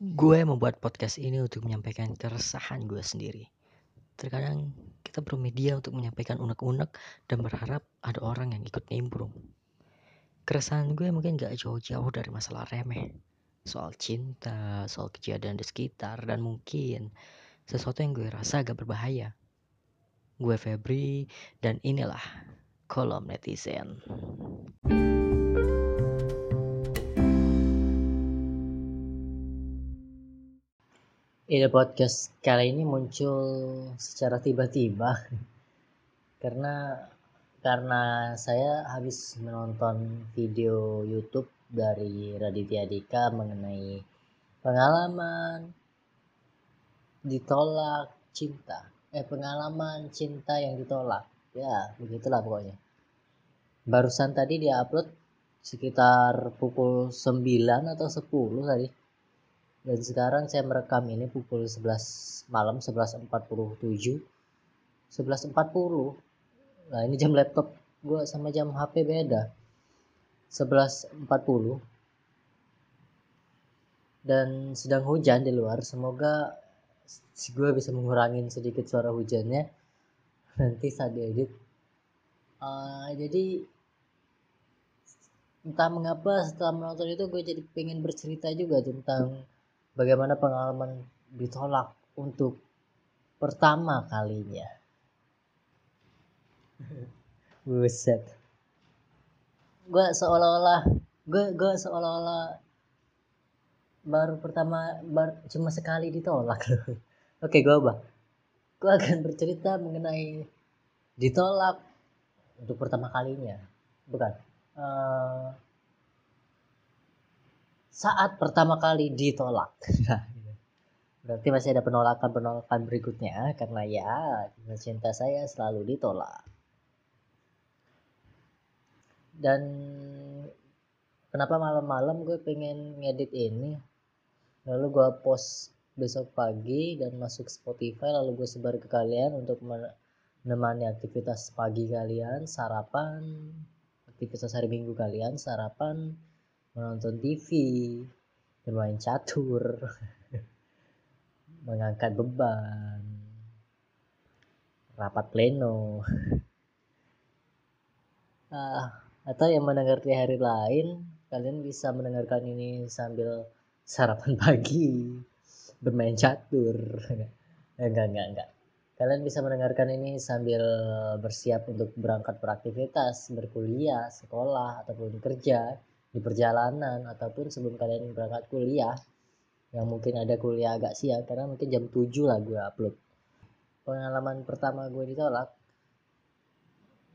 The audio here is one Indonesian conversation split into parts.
Gue membuat podcast ini untuk menyampaikan keresahan gue sendiri. Terkadang kita bermedia untuk menyampaikan unek-unek dan berharap ada orang yang ikut nimbrung. Keresahan gue mungkin gak jauh-jauh dari masalah remeh. Soal cinta, soal kejadian di sekitar, dan mungkin sesuatu yang gue rasa agak berbahaya. Gue Febri, dan inilah kolom netizen. Ide podcast kali ini muncul secara tiba-tiba. Karena karena saya habis menonton video YouTube dari Raditya Dika mengenai pengalaman ditolak cinta. Eh pengalaman cinta yang ditolak. Ya begitulah pokoknya. Barusan tadi dia upload sekitar pukul 9 atau 10 tadi dan sekarang saya merekam ini pukul 11 malam 11.47 11.40 nah ini jam laptop gue sama jam HP beda. 11.40 dan sedang hujan di luar. Semoga gue bisa mengurangi sedikit suara hujannya. Nanti saat diedit. Uh, jadi entah mengapa setelah menonton itu gue jadi pengen bercerita juga tentang bagaimana pengalaman ditolak untuk pertama kalinya. Buset. Gue seolah-olah, gue gue seolah-olah baru pertama bar, cuma sekali ditolak. Oke, gue apa? Gue akan bercerita mengenai ditolak untuk pertama kalinya. Bukan. Uh, saat pertama kali ditolak. Berarti masih ada penolakan-penolakan berikutnya karena ya cinta saya selalu ditolak. Dan kenapa malam-malam gue pengen ngedit ini lalu gue post besok pagi dan masuk Spotify lalu gue sebar ke kalian untuk menemani aktivitas pagi kalian sarapan aktivitas hari minggu kalian sarapan menonton TV, bermain catur, mengangkat beban, rapat pleno, uh, atau yang mendengar di hari lain, kalian bisa mendengarkan ini sambil sarapan pagi, bermain catur, enggak enggak enggak. Kalian bisa mendengarkan ini sambil bersiap untuk berangkat beraktivitas, berkuliah, sekolah, ataupun kerja di perjalanan ataupun sebelum kalian berangkat kuliah yang mungkin ada kuliah agak siang karena mungkin jam 7 lah gue upload. Pengalaman pertama gue ditolak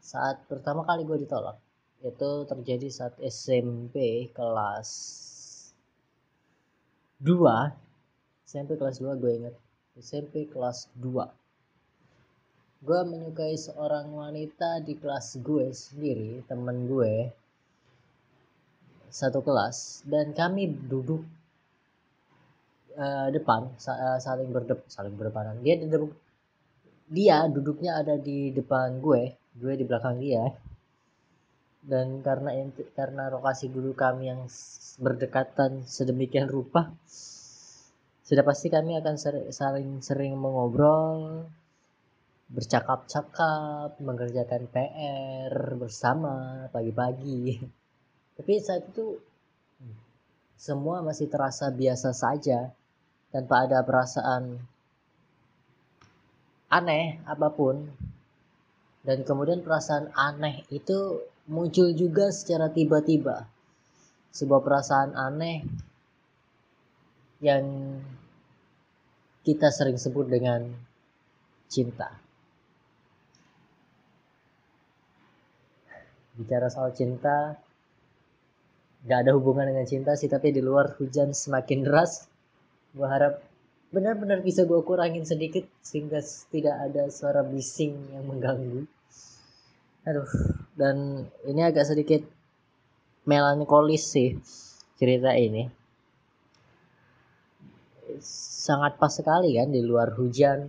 saat pertama kali gue ditolak itu terjadi saat SMP kelas 2 SMP kelas 2 gue inget SMP kelas 2 gue menyukai seorang wanita di kelas gue sendiri temen gue satu kelas dan kami duduk uh, depan uh, saling berdep saling berdepanan. Dia di dia duduknya ada di depan gue gue di belakang dia. Dan karena karena lokasi dulu kami yang berdekatan sedemikian rupa sudah pasti kami akan sering, saling sering mengobrol bercakap-cakap mengerjakan PR bersama pagi-pagi tapi saat itu semua masih terasa biasa saja tanpa ada perasaan aneh apa pun. Dan kemudian perasaan aneh itu muncul juga secara tiba-tiba. Sebuah perasaan aneh yang kita sering sebut dengan cinta. Bicara soal cinta gak ada hubungan dengan cinta sih tapi di luar hujan semakin deras gue harap benar-benar bisa gue kurangin sedikit sehingga tidak ada suara bising yang mengganggu. Aduh dan ini agak sedikit melankolis sih cerita ini. Sangat pas sekali kan di luar hujan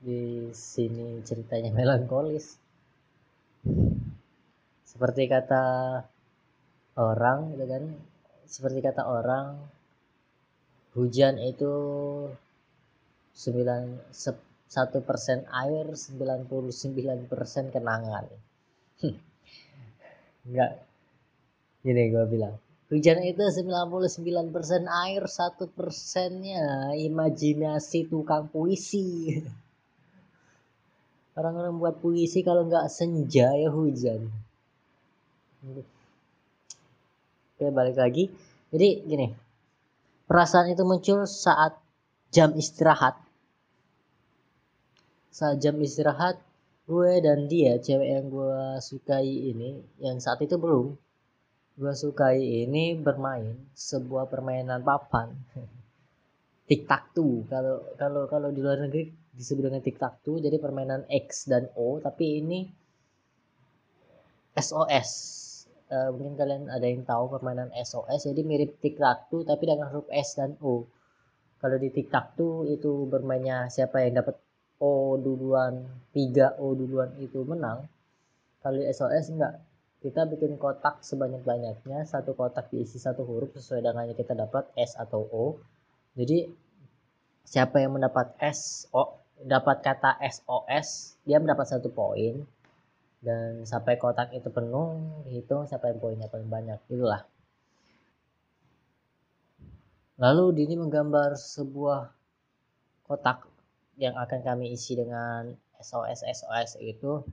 di sini ceritanya melankolis. Seperti kata orang gitu kan. Seperti kata orang hujan itu 9 satu persen air 99 persen kenangan. Enggak. Gini gue bilang hujan itu 99 persen air satu persennya imajinasi tukang puisi. Orang-orang buat puisi kalau nggak senja ya hujan oke balik lagi. Jadi gini. Perasaan itu muncul saat jam istirahat. Saat jam istirahat gue dan dia cewek yang gue sukai ini yang saat itu belum gue sukai ini bermain sebuah permainan papan. Tik tak tuh kalau kalau kalau di luar negeri disebut dengan tik tak tuh jadi permainan X dan O tapi ini SOS uh, mungkin kalian ada yang tahu permainan SOS jadi mirip tik tak tuh tapi dengan huruf S dan O. Kalau di tik tak tuh itu bermainnya siapa yang dapat O duluan 3 O duluan itu menang. Kali SOS enggak. Kita bikin kotak sebanyak-banyaknya satu kotak diisi satu huruf sesuai dengan yang kita dapat S atau O. Jadi siapa yang mendapat S O dapat kata SOS dia mendapat satu poin dan sampai kotak itu penuh dihitung yang poinnya paling banyak. Itulah. Lalu Dini menggambar sebuah kotak yang akan kami isi dengan SOS SOS itu.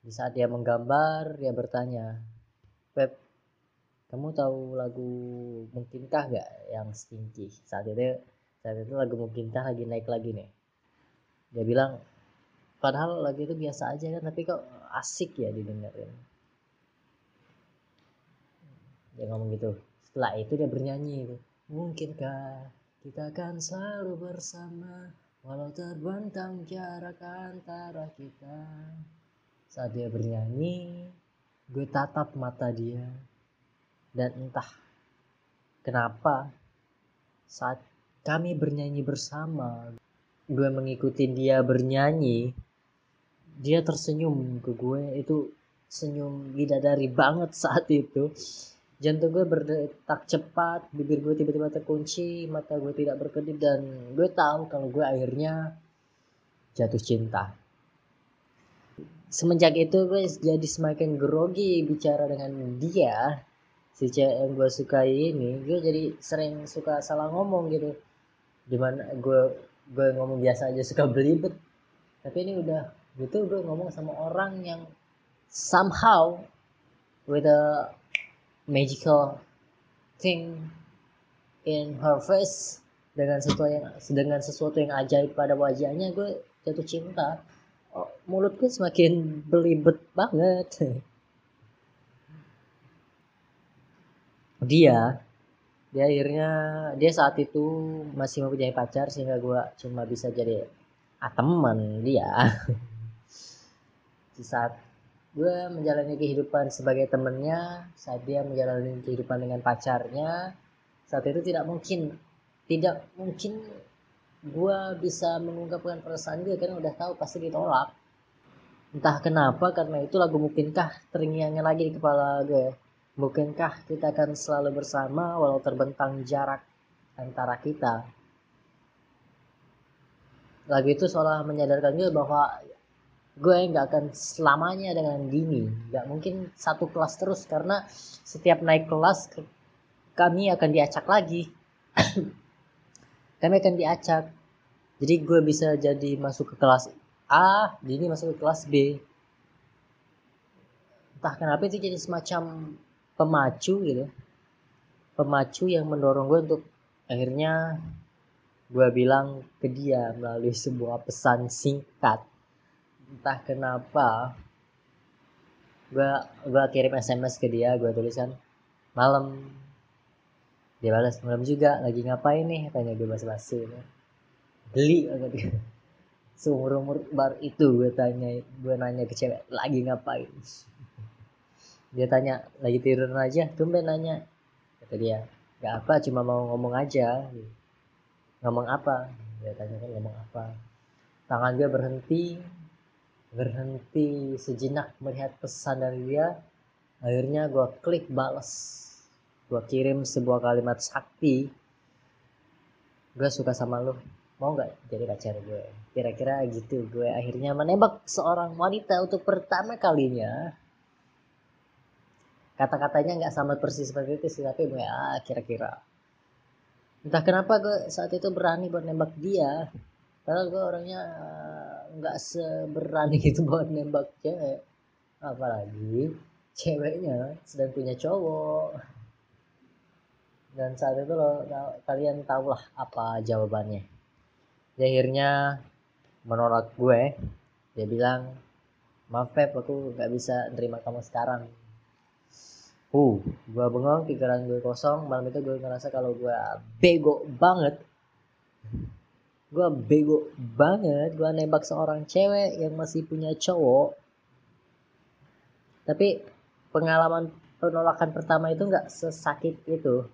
Di saat dia menggambar dia bertanya Pep kamu tahu lagu mungkinkah gak yang stinky? Saat itu saat itu lagu mungkinkah lagi naik lagi nih. Dia bilang padahal lagu itu biasa aja kan tapi kok asik ya didengerin. Dia ngomong gitu. Setelah itu dia bernyanyi mungkinkah kita akan selalu bersama Walau terbentang jarak antara kita? Saat dia bernyanyi Gue tatap mata dia. Dan entah Kenapa Saat kami bernyanyi bersama Gue mengikuti dia bernyanyi Dia tersenyum ke gue Itu senyum bidadari banget saat itu. Jantung gue berdetak cepat bibir gue tiba-tiba terkunci mata gue tidak berkedip dan gue tahu kalau gue akhirnya jatuh cinta. Semenjak itu gue jadi semakin grogi bicara dengan dia si cewek yang gue sukai ini. Gue jadi sering suka salah ngomong gitu. Di mana gue gue ngomong biasa aja suka belibet. Tapi ini udah gitu gue ngomong sama orang yang somehow with a magical thing in her face dengan sesuatu yang dengan sesuatu yang ajaib pada wajahnya gue jatuh cinta. Oh, mulut gue semakin belibet banget. Dia dia akhirnya dia saat itu masih mempunyai pacar sehingga gue cuma bisa jadi ah, teman dia di saat gue menjalani kehidupan sebagai temennya saat dia menjalani kehidupan dengan pacarnya saat itu tidak mungkin tidak mungkin gue bisa mengungkapkan perasaan gue karena udah tahu pasti ditolak. Entah kenapa karena itu lagu mungkinkah terngiang lagi di kepala gue mungkinkah kita akan selalu bersama walau terbentang jarak antara kita? Lagu itu seolah menyadarkan gue bahwa gue nggak akan selamanya dengan Dini nggak mungkin satu kelas terus karena setiap naik kelas kami akan diacak lagi. Kami akan diacak. Jadi gue bisa jadi masuk ke kelas A Dini masuk ke kelas B. Entah kenapa itu jadi semacam pemacu gitu. Pemacu yang mendorong gue untuk akhirnya gue bilang ke dia melalui sebuah pesan singkat entah kenapa gue gue kirim sms ke dia gue tulisan malam. Dia balas malam juga lagi ngapain nih? Tanya gue bahasa basi beli kata dia. Seumur umur bar itu gue tanya gue nanya ke cewek lagi ngapain? Dia tanya lagi tidur aja? Tumben nanya. Kata dia gak apa cuma mau ngomong aja. Ngomong apa? Dia tanya kan ngomong apa? Tangan gue berhenti berhenti sejenak melihat pesan dari dia. Akhirnya gue klik balas. Gue kirim sebuah kalimat sakti. Gue suka sama lu. Mau nggak jadi pacar gue? Kira-kira gitu gue. Akhirnya menembak seorang wanita untuk pertama kalinya. Kata-katanya nggak sama persis seperti itu sih tapi ya kira-kira. Entah kenapa gue saat itu berani buat nembak dia. Padahal gue orangnya nggak seberani itu buat nembak cewek. Apalagi ceweknya sedang punya cowok. Dan saat itu lo kalian tahulah apa jawabannya. Dia akhirnya menolak gue. Dia bilang maaf Pep aku nggak bisa nerima kamu sekarang. Uh gue bengong pikiran gue kosong. Malam itu gue ngerasa kalau gue bego banget gue bego banget gue nembak seorang cewek yang masih punya cowok. Tapi pengalaman penolakan pertama itu nggak sesakit itu.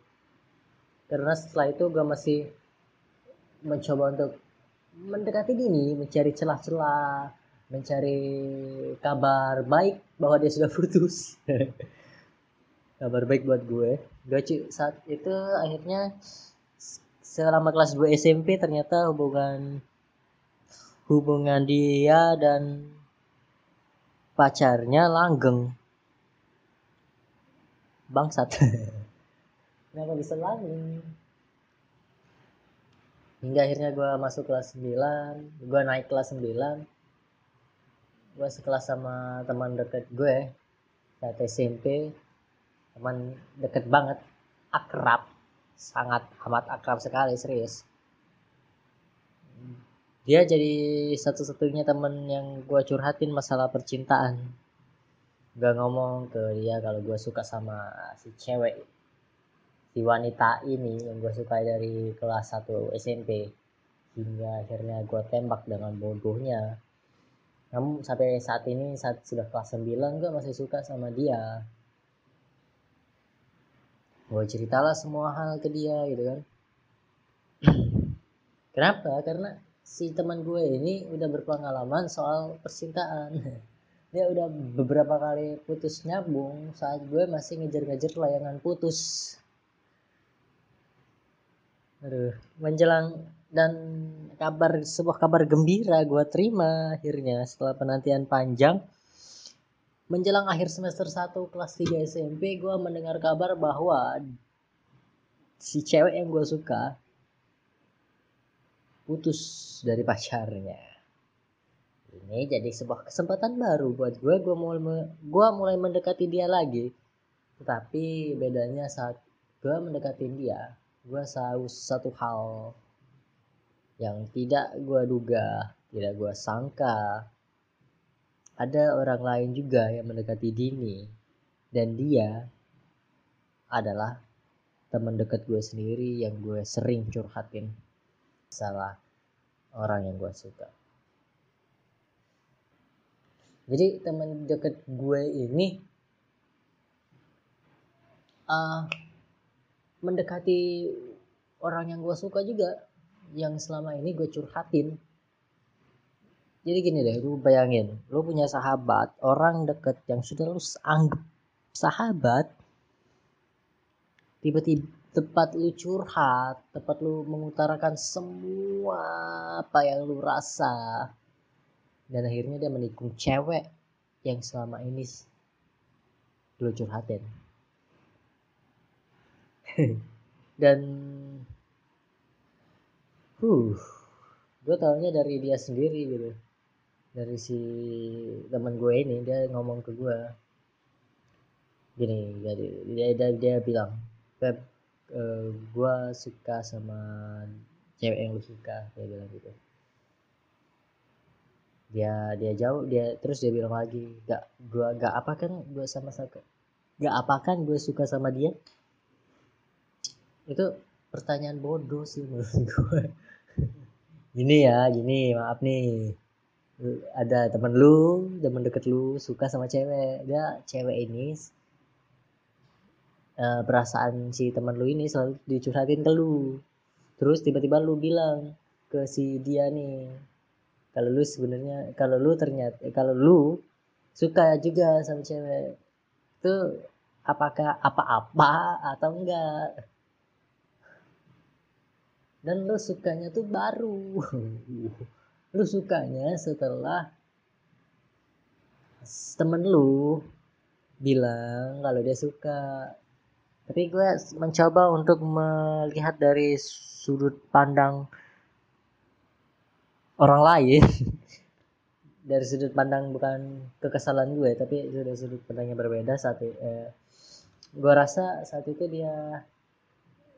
Karena setelah itu gue masih mencoba untuk mendekati dini mencari celah-celah mencari kabar baik bahwa dia sudah putus. Kabar baik buat gue. Gue saat itu akhirnya selama kelas 2 SMP ternyata hubungan hubungan dia dan pacarnya langgeng. Bangsat. Kenapa bisa langgeng? Hingga akhirnya gue masuk kelas 9 gue naik kelas 9 gue sekelas sama teman deket gue saat SMP teman deket banget akrab sangat amat akrab sekali serius. Dia jadi satu-satunya temen yang gue curhatin masalah percintaan. Gak ngomong ke dia kalau gue suka sama si cewek si wanita ini yang gue suka dari kelas 1 SMP hingga akhirnya gue tembak dengan bodohnya. Namun sampai saat ini saat sudah kelas 9 gue masih suka sama dia gue ceritalah semua hal ke dia gitu kan. Kenapa? Karena si teman gue ini udah berpengalaman soal percintaan. Dia udah beberapa kali putus nyambung saat gue masih ngejar-ngejar layangan putus. Aduh, menjelang dan kabar sebuah kabar gembira gue terima akhirnya setelah penantian panjang menjelang akhir semester 1 kelas 3 SMP gue mendengar kabar bahwa si cewek yang gue suka putus dari pacarnya. Ini jadi sebuah kesempatan baru buat gue gue mulai gue mulai mendekati dia lagi. Tetapi bedanya saat gue mendekati dia gue tahu satu hal yang tidak gue duga, tidak gue sangka. Ada orang lain juga yang mendekati Dini. Dan dia adalah teman dekat gue sendiri yang gue sering curhatin salah orang yang gue suka. Jadi teman dekat gue ini uh, mendekati orang yang gue suka juga. Yang selama ini gue curhatin jadi gini deh lu bayangin lu punya sahabat orang deket yang sudah lu anggap sahabat tiba-tiba tempat lu curhat tempat lu mengutarakan semua apa yang lu rasa dan akhirnya dia menikung cewek yang selama ini lu curhatin. Dan uh gue tahunya dari dia sendiri gitu dari si teman gue ini dia ngomong ke gue. Gini jadi dia dia, dia bilang Pep uh, gue suka sama cewek yang lu suka dia bilang gitu. Dia dia jauh dia terus dia bilang lagi gak gue gak apa kan gue sama sama gak apa kan gue suka sama dia? Itu pertanyaan bodoh sih menurut gue. Gini ya gini maaf nih ada temen lu temen deket lu suka sama cewek. Dia cewek ini uh, perasaan si temen lu ini selalu dicurhatin ke lu. Terus tiba-tiba lu bilang ke si dia nih kalau lu sebenarnya kalau lu ternyata kalau lu suka juga sama cewek itu apakah apa-apa atau enggak? Dan lu sukanya tuh baru lu sukanya setelah temen lu bilang kalau dia suka. Tapi gue mencoba untuk melihat dari sudut pandang orang lain. Dari sudut pandang bukan kekesalan gue tapi dari sudut pandangnya berbeda saat eh, gue rasa saat itu dia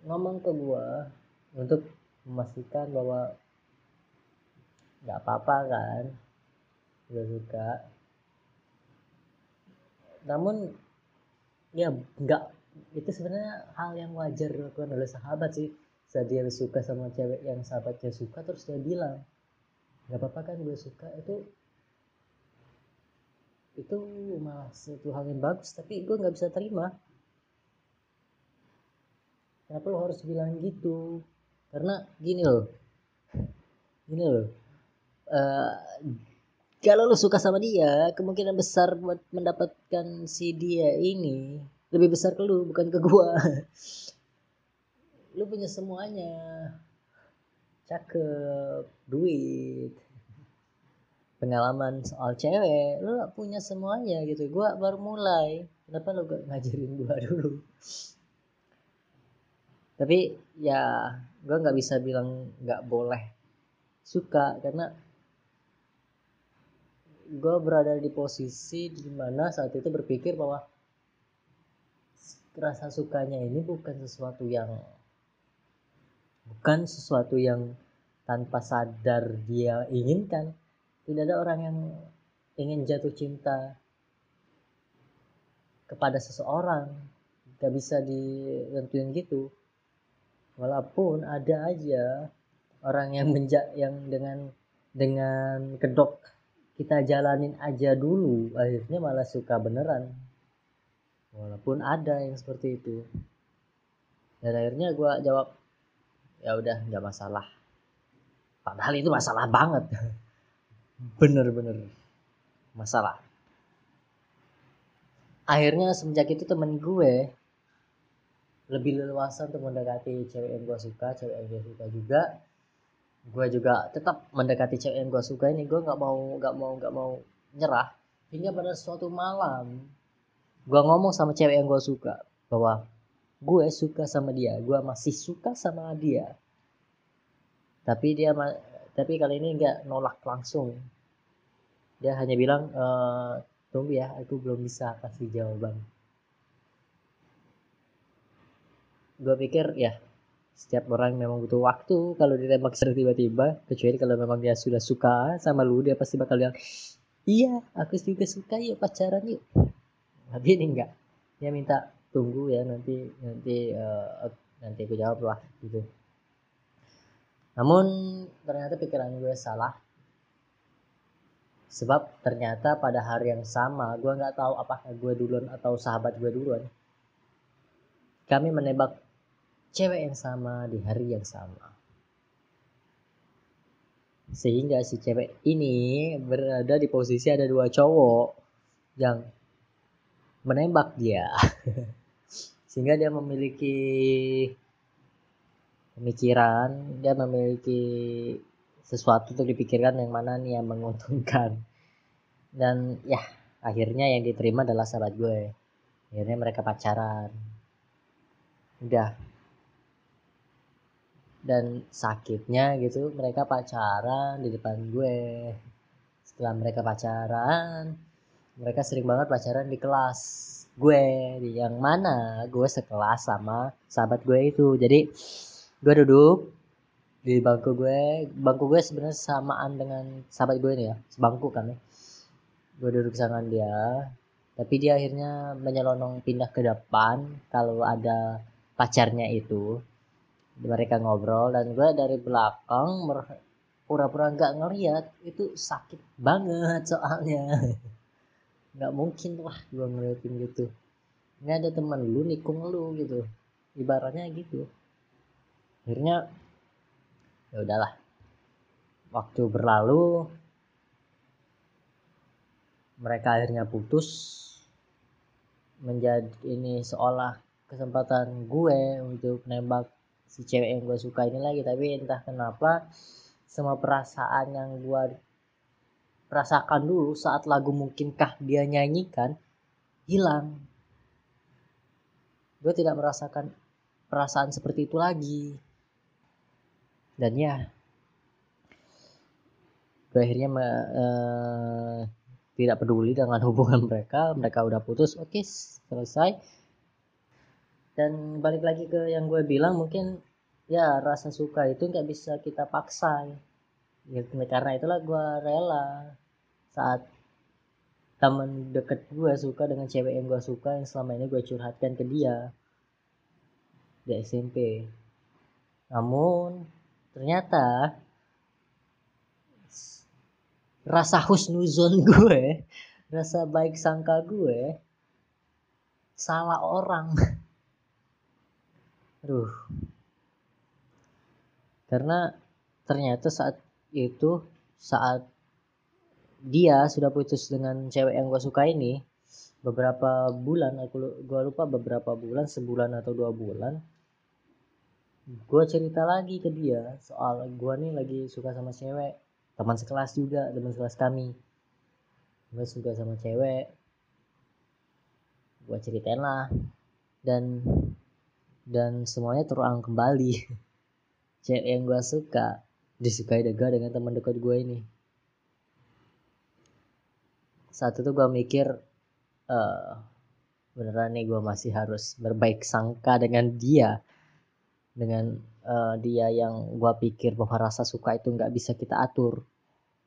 ngomong ke gue untuk memastikan bahwa nggak apa-apa kan? Gue suka. Namun ya nggak. Itu sebenarnya hal yang wajar dilakukan oleh sahabat sih. Saat dia suka sama cewek yang sahabatnya suka terus dia bilang nggak apa-apa kan gue suka. Itu itu malah satu hal yang bagus tapi gue nggak bisa terima. Kenapa lo harus bilang gitu? Karena gini loh. Gini loh uh, kalau lo suka sama dia kemungkinan besar buat mendapatkan si dia ini lebih besar ke lu bukan ke gua. Lu punya semuanya. Cakep duit pengalaman soal cewek. Lu punya semuanya gitu. Gua baru mulai. Kenapa lu gak ngajarin gua dulu? Tapi ya gua nggak bisa bilang nggak boleh suka karena gue berada di posisi di mana saat itu berpikir bahwa rasa sukanya ini bukan sesuatu yang bukan sesuatu yang tanpa sadar dia inginkan. Tidak ada orang yang ingin jatuh cinta kepada seseorang. Gak bisa ditentuin gitu. Walaupun ada aja orang yang menja yang dengan dengan kedok kita jalanin aja dulu akhirnya malah suka beneran. Walaupun ada yang seperti itu. Dan akhirnya gue jawab ya udah nggak masalah. Padahal itu masalah banget. Bener-bener masalah. Akhirnya semenjak itu temen gue lebih leluasa untuk mendekati cewek yang gue suka cewek yang gue suka juga gue juga tetap mendekati cewek yang gue suka ini. Gue nggak mau nggak mau nggak mau nyerah. Hingga pada suatu malam gue ngomong sama cewek yang gue suka bahwa gue suka sama dia. Gue masih suka sama dia. Tapi dia tapi kali ini nggak nolak langsung. Dia hanya bilang e, tunggu ya aku belum bisa kasih jawaban. Gue pikir ya setiap orang memang butuh waktu. Kalau ditembak secara tiba-tiba kecuali kalau memang dia sudah suka sama lu dia pasti bakal bilang iya aku juga suka yuk pacaran yuk. Tapi ini enggak. Dia minta tunggu ya nanti nanti uh, nanti aku jawab lah gitu. Namun ternyata pikiran gue salah. Sebab ternyata pada hari yang sama gue nggak tahu apakah gue duluan atau sahabat gue duluan. Kami menembak cewek yang sama di hari yang sama. Sehingga si cewek ini berada di posisi ada dua cowok yang menembak dia. Sehingga dia memiliki pemikiran dia memiliki sesuatu untuk dipikirkan yang mana nih yang menguntungkan. Dan ya akhirnya yang diterima adalah sahabat gue. Akhirnya mereka pacaran. Udah dan sakitnya gitu mereka pacaran di depan gue. Setelah mereka pacaran mereka sering banget pacaran di kelas gue. Di yang mana gue sekelas sama sahabat gue itu. Jadi gue duduk di bangku gue. Bangku gue sebenarnya samaan dengan sahabat gue ini ya sebangku kan ya. Gue duduk sama dia. Tapi dia akhirnya menyelonong pindah ke depan kalau ada pacarnya itu mereka ngobrol dan gue dari belakang pura-pura nggak ngeliat itu sakit banget soalnya. Nggak mungkin lah gue ngeliatin gitu. Ini ada teman lu nikung lu gitu. Ibaratnya gitu. Akhirnya ya udahlah. Waktu berlalu mereka akhirnya putus menjadi ini seolah kesempatan gue untuk nembak si cewek yang gue suka ini lagi. Tapi entah kenapa semua perasaan yang gue rasakan dulu saat lagu mungkinkah dia nyanyikan hilang. Gue tidak merasakan perasaan seperti itu lagi. Dan ya gue akhirnya me, uh, tidak peduli dengan hubungan mereka. Mereka udah putus oke okay, selesai. Dan balik lagi ke yang gue bilang mungkin ya rasa suka itu nggak bisa kita paksa ya. Karena itulah gue rela saat teman deket gue suka dengan cewek yang gue suka yang selama ini gue curhatkan ke dia di SMP namun ternyata rasa husnuzon gue rasa baik sangka gue salah orang. Aduh. Karena ternyata saat itu saat dia sudah putus dengan cewek yang gue suka ini beberapa bulan aku gue lupa beberapa bulan sebulan atau dua bulan gue cerita lagi ke dia soal gue nih lagi suka sama cewek. Teman sekelas juga teman sekelas kami. Gue suka sama cewek. Gue ceritain lah. Dan dan semuanya terulang kembali cewek yang gue suka disukai dega dengan teman dekat gue ini. Saat itu gue mikir uh, beneran nih gue masih harus berbaik sangka dengan dia. Dengan uh, dia yang gue pikir bahwa rasa suka itu nggak bisa kita atur.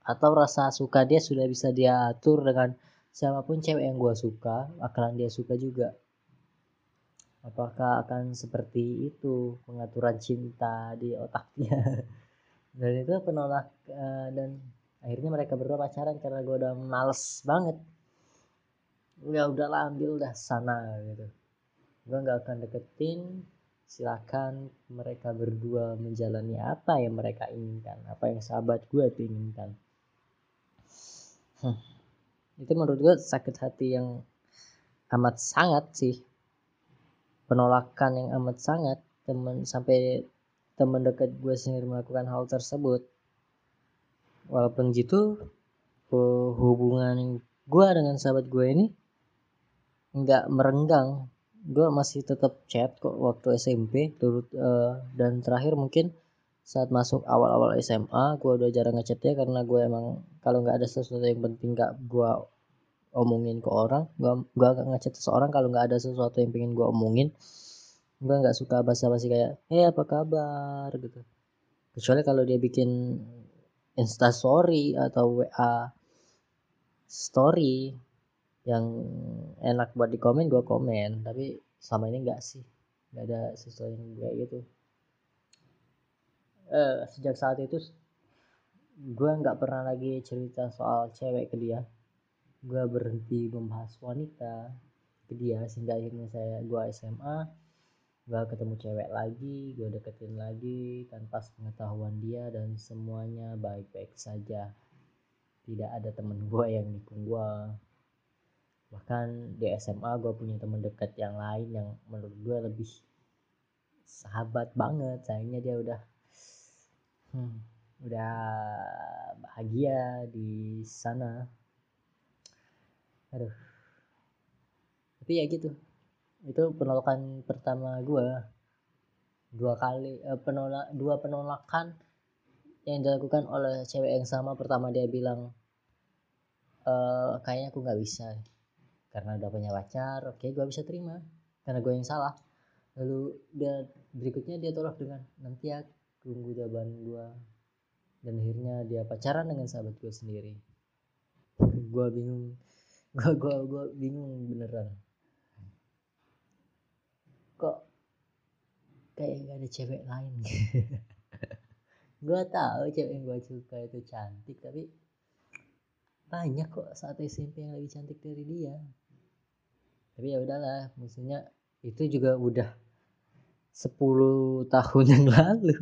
Atau rasa suka dia sudah bisa dia atur dengan siapa pun cewek yang gue suka bakalan dia suka juga apakah akan seperti itu pengaturan cinta di otaknya? Dan itu penolak uh, dan akhirnya mereka berdua pacaran karena gue udah males banget. Udah udahlah ambil dah sana gitu. Gue nggak akan deketin. Silakan mereka berdua menjalani apa yang mereka inginkan apa yang sahabat gue itu inginkan. Hmm. itu menurut gue sakit hati yang amat sangat sih penolakan yang amat sangat teman sampai teman dekat gue sendiri melakukan hal tersebut. Walaupun gitu hubungan gue dengan sahabat gue ini nggak merenggang. Gue masih tetap chat kok waktu SMP turut uh, dan terakhir mungkin saat masuk awal-awal SMA gue udah jarang ngechat ya karena gue emang kalau nggak ada sesuatu yang penting nggak gue omongin ke orang gua gak ngechat seseorang kalau nggak ada sesuatu yang pengen gue omongin. Gue nggak suka basa-basi kayak eh apa kabar? gitu. Kecuali kalau dia bikin insta story atau wa story yang enak buat di komen gue komen. Tapi selama ini nggak sih. Nggak ada sesuatu yang kayak gitu. Eh, sejak saat itu gue nggak pernah lagi cerita soal cewek ke dia gue berhenti membahas wanita ke dia sehingga akhirnya saya gue SMA gue ketemu cewek lagi gue deketin lagi tanpa pengetahuan dia dan semuanya baik-baik saja. Tidak ada temen gue yang nikung gue bahkan di SMA gue punya temen dekat yang lain yang menurut gue lebih sahabat banget. Sayangnya dia udah hmm, udah bahagia di sana aduh. Tapi ya gitu. Itu penolakan pertama gue dua kali eh, penolak dua penolakan yang dilakukan oleh cewek yang sama pertama dia bilang e, kayaknya aku nggak bisa. Karena udah punya pacar oke gue bisa terima. Karena gue yang salah. Lalu dia berikutnya dia tolak dengan nanti ya tunggu jawaban gue dan akhirnya dia pacaran dengan sahabat gue sendiri. Gue bingung gua gua gua bingung beneran. Kok kayak gak ada cewek lain? Gua tahu cewek yang gua suka itu cantik tapi banyak kok saat SMP yang lebih cantik dari dia. Tapi ya udahlah maksudnya itu juga udah 10 tahun yang lalu.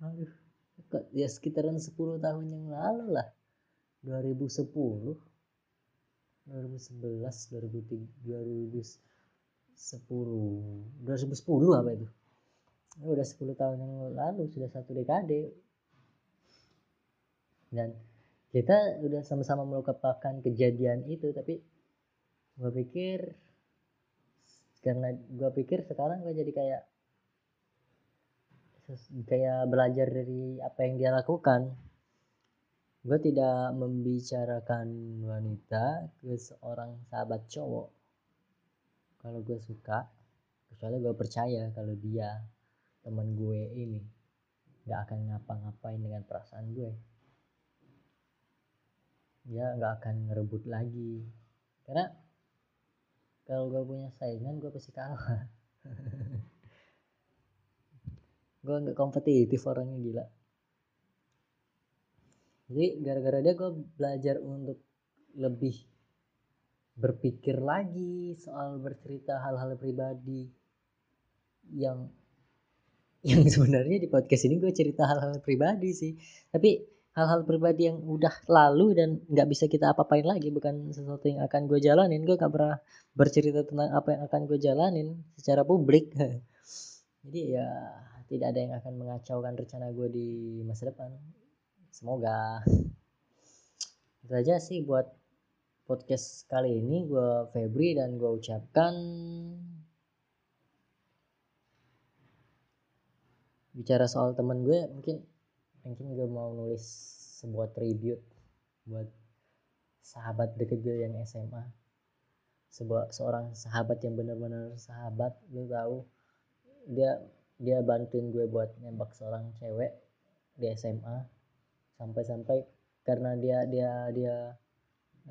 Aduh ya sekitaran 10 tahun yang lalu lah. 2010 2011 2003 2010 2010 apa itu? Udah 10 tahun yang lalu sudah satu dekade. Dan kita udah sama-sama melupakan kejadian itu tapi gue pikir karena gue pikir sekarang gue jadi kayak kayak belajar dari apa yang dia lakukan gue tidak membicarakan wanita ke seorang sahabat cowok. Kalau gue suka kecuali gue percaya kalau dia teman gue ini. Nggak akan ngapa-ngapain dengan perasaan gue. Dia nggak akan ngerebut lagi. Karena kalau gue punya saingan gue pasti kalah. Gue nggak kompetitif orangnya gila jadi gara-gara dia gue belajar untuk lebih berpikir lagi soal bercerita hal-hal pribadi yang yang sebenarnya di podcast ini gue cerita hal-hal pribadi sih. Tapi hal-hal pribadi yang udah lalu dan nggak bisa kita apa-apain lagi bukan sesuatu yang akan gue jalanin. Gue gak pernah bercerita tentang apa yang akan gue jalanin secara publik. Jadi ya tidak ada yang akan mengacaukan rencana gue di masa depan semoga. Itu aja sih buat podcast kali ini. Gue Febri dan gue ucapkan bicara soal temen gue mungkin mungkin gue mau nulis sebuah tribute buat sahabat deket gue yang SMA sebuah seorang sahabat yang benar-benar sahabat gue tahu. Dia dia bantuin gue buat nembak seorang cewek di SMA sampai-sampai karena dia dia dia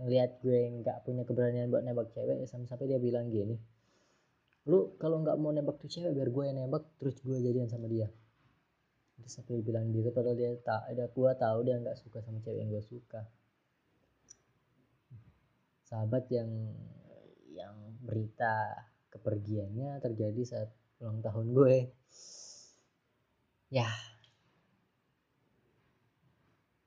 lihat gue nggak punya keberanian buat nembak cewek sampai-sampai dia bilang gini lu kalau nggak mau nembak tuh cewek biar gue yang nembak terus gue jadian sama dia. Dia sampai bilang gitu padahal dia tak ada gua tahu dia nggak suka sama cewek yang gua suka. Sahabat yang yang berita kepergiannya terjadi saat ulang tahun gue. Ya